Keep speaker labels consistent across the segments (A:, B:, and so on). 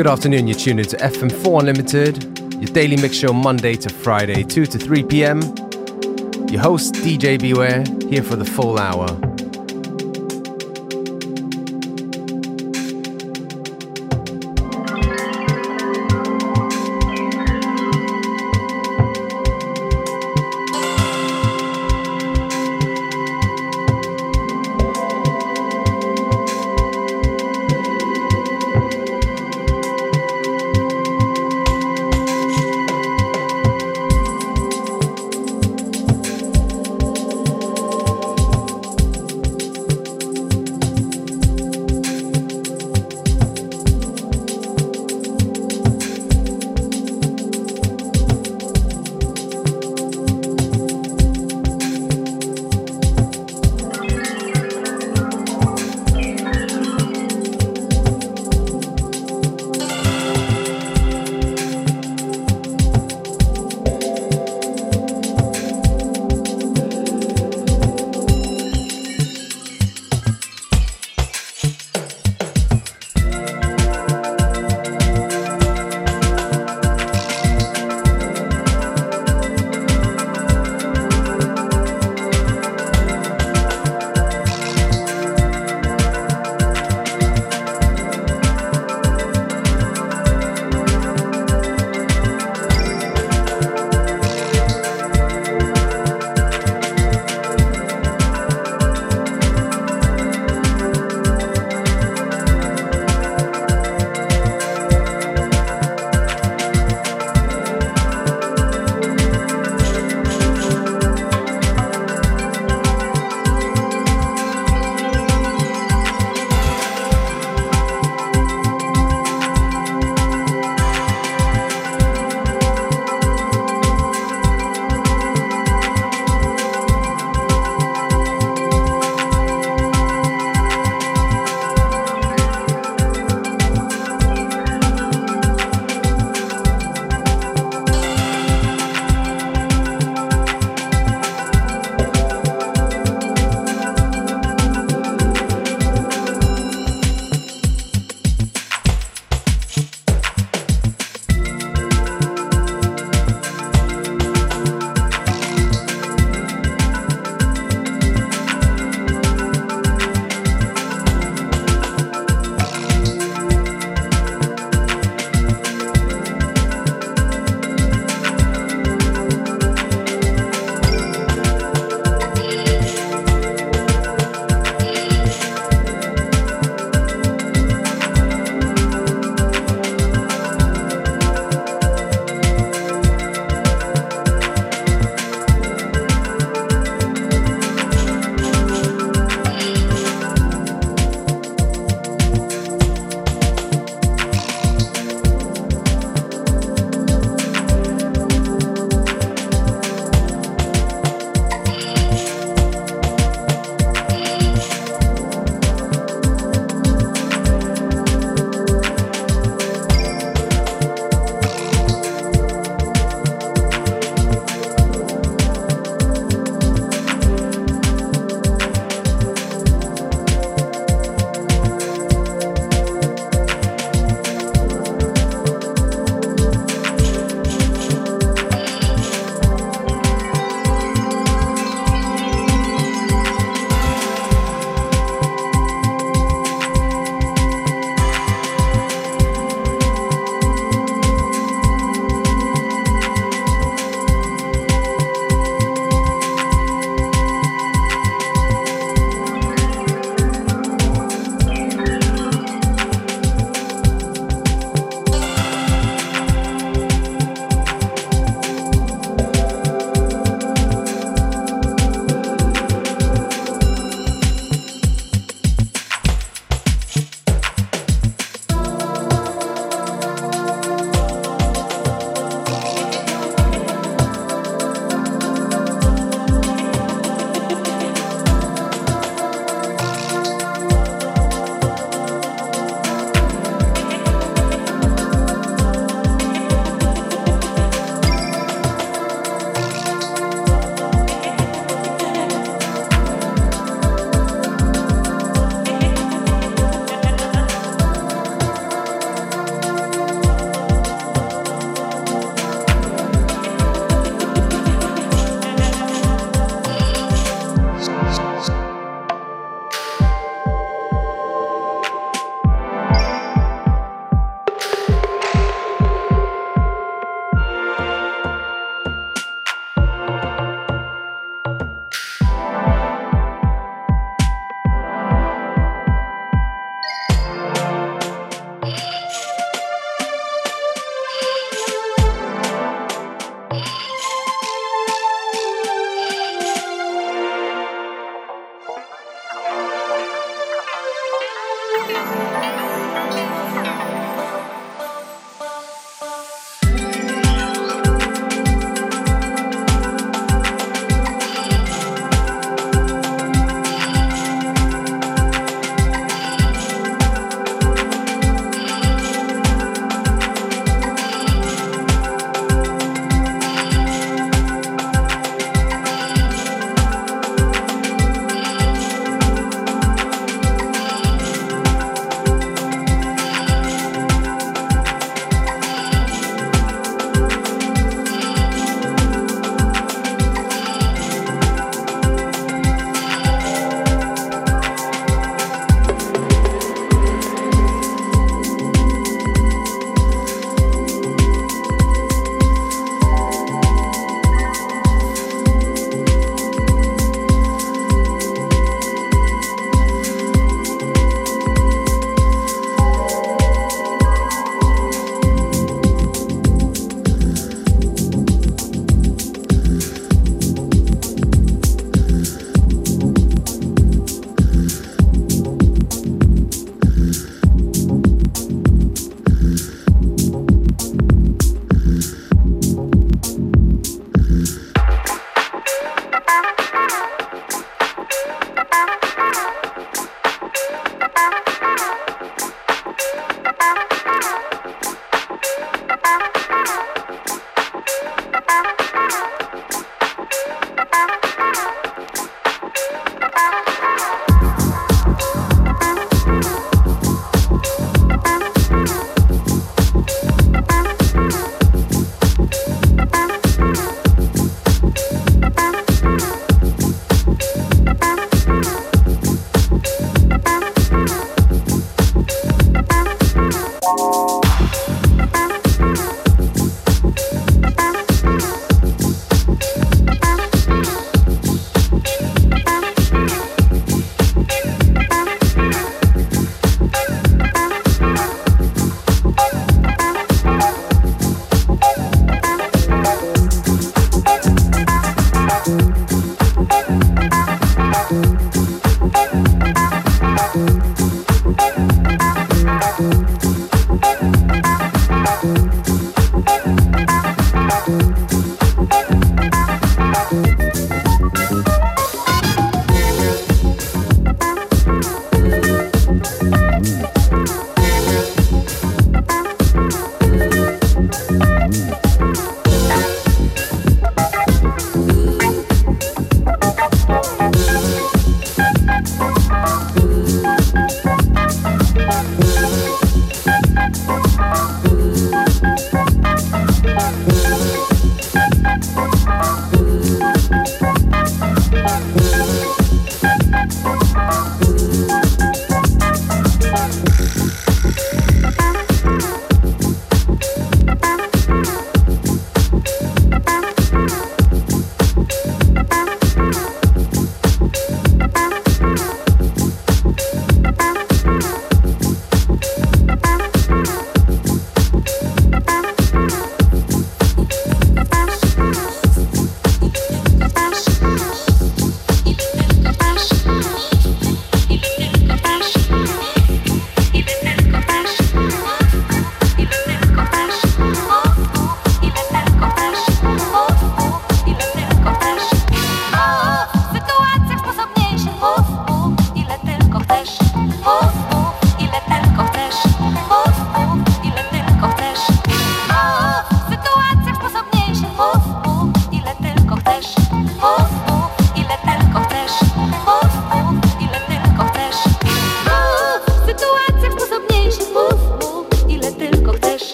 A: Good afternoon, you're tuned into FM4 Unlimited, your daily mix show Monday to Friday, 2 to 3 p.m. Your host, DJ Beware, here for the full hour.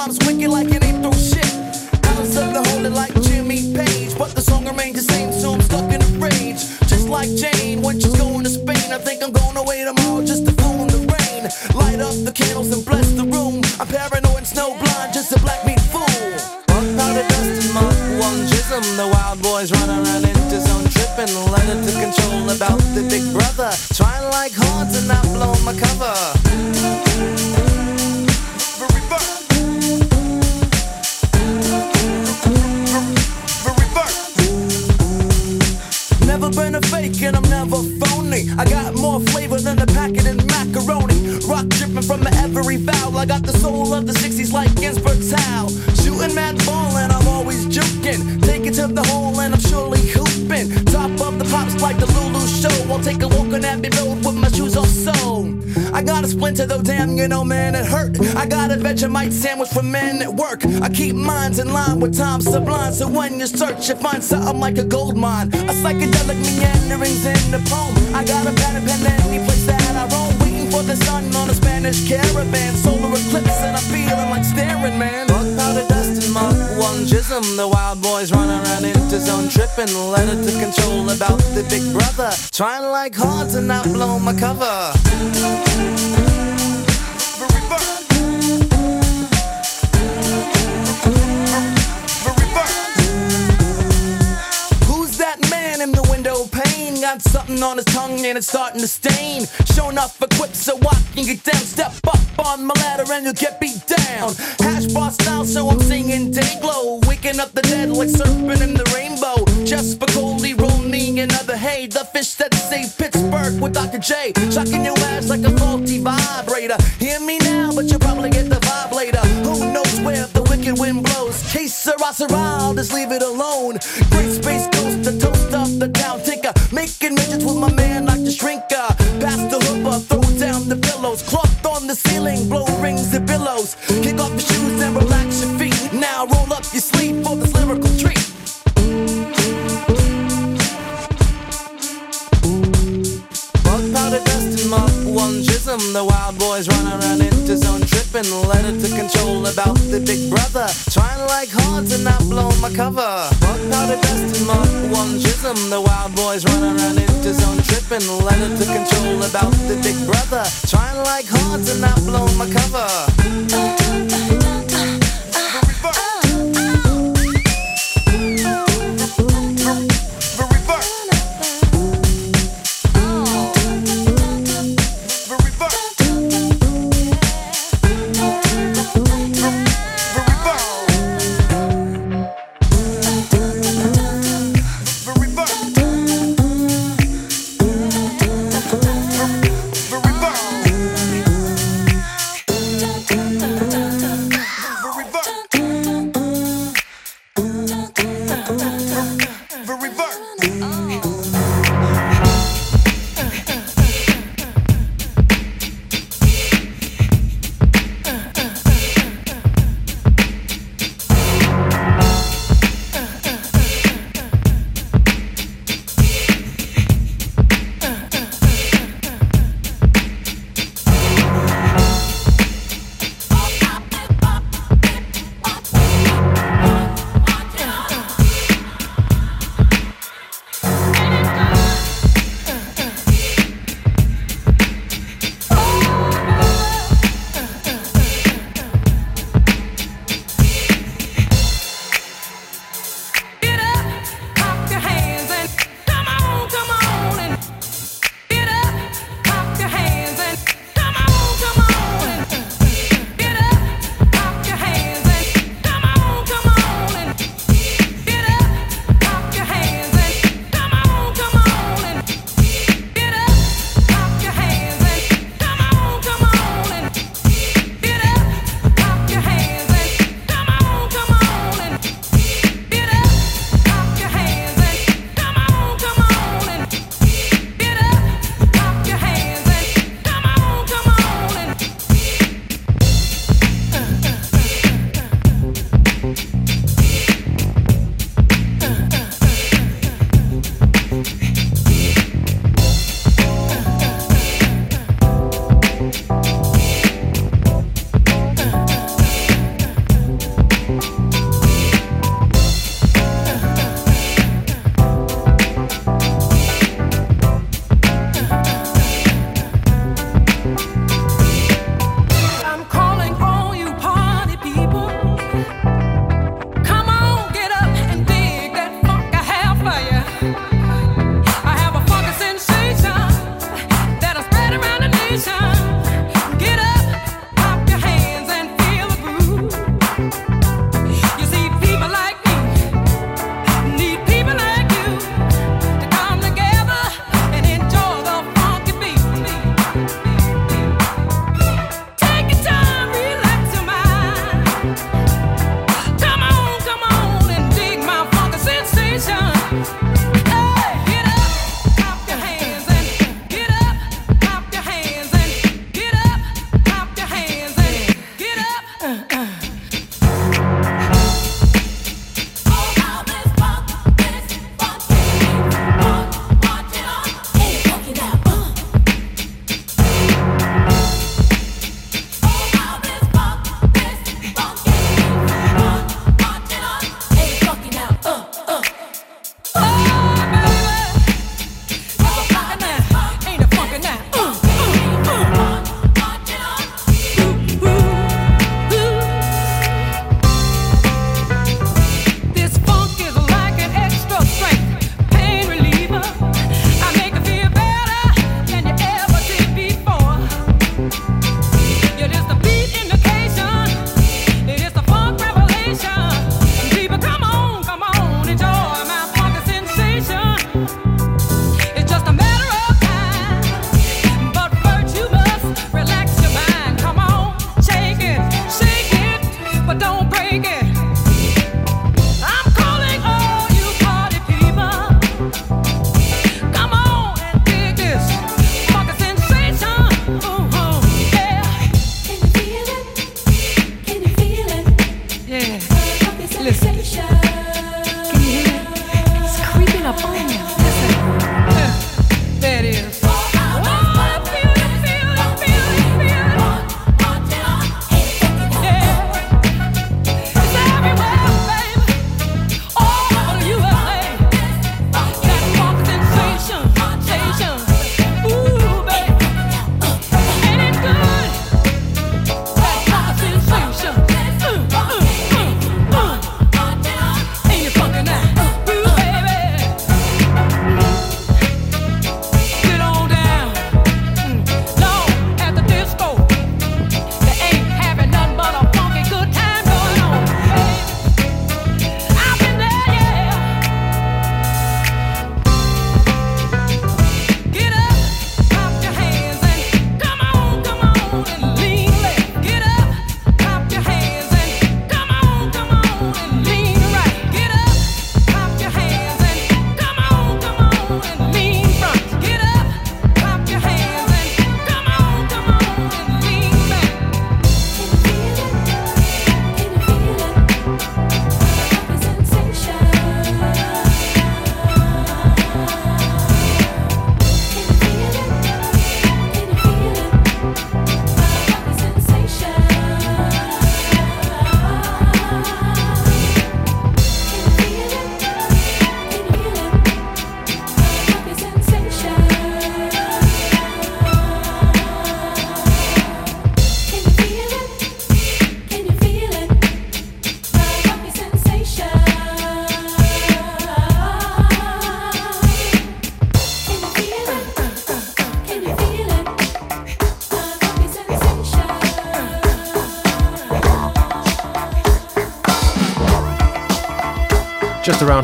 B: rhymes wicked like find something like a gold mine. A psychedelic meanderings in the poem. I got a pen and pen any place that I roam. Waiting for the sun on a Spanish caravan. Solar eclipse and I'm feeling like staring, man. Bug powder dust and mud, 1 jism. The wild boys run around Interzone tripping. Letter to control about the big brother. Trying like hard to not blow my cover. making get down. Step up on my ladder and you'll get beat down. Hashbury style, so I'm singing day glow. Waking up the dead like serpent in the rainbow. Just for Coley, rolling another hay. The fish that saved Pittsburgh with Dr. J. Shocking your ass like a faulty vibrator. Hear me now, but you'll probably get the vibe later. Who knows where the wicked wind blows? Case Sarah I'll just leave it alone. Great space. the ceiling, blow rings and billows. Kick off your shoes and relax your feet. Now roll up your sleeve for this lyrical treat. Bug powder dust and mop one chism. The wild boys run around in and letter to control about the big brother. Trying like hard to not blow my cover. Bug powder dust and mark one chism. The wild boys run around Interzone tripping. To control about the big brother. Trying like hard to not blow my cover.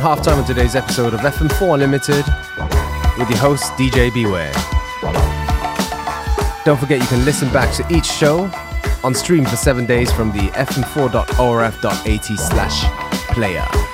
A: Around halftime of today's episode of FM4 Unlimited with your host, DJ Beware. Don't forget you can listen back to each show on stream for seven days from the fm4.orf.at slash player.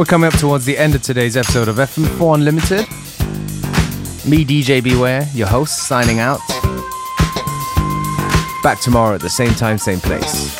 C: We're coming up towards the end of today's episode of FM4 Unlimited. Me, DJ Beware, your host, signing out. Back tomorrow at the same time, same place.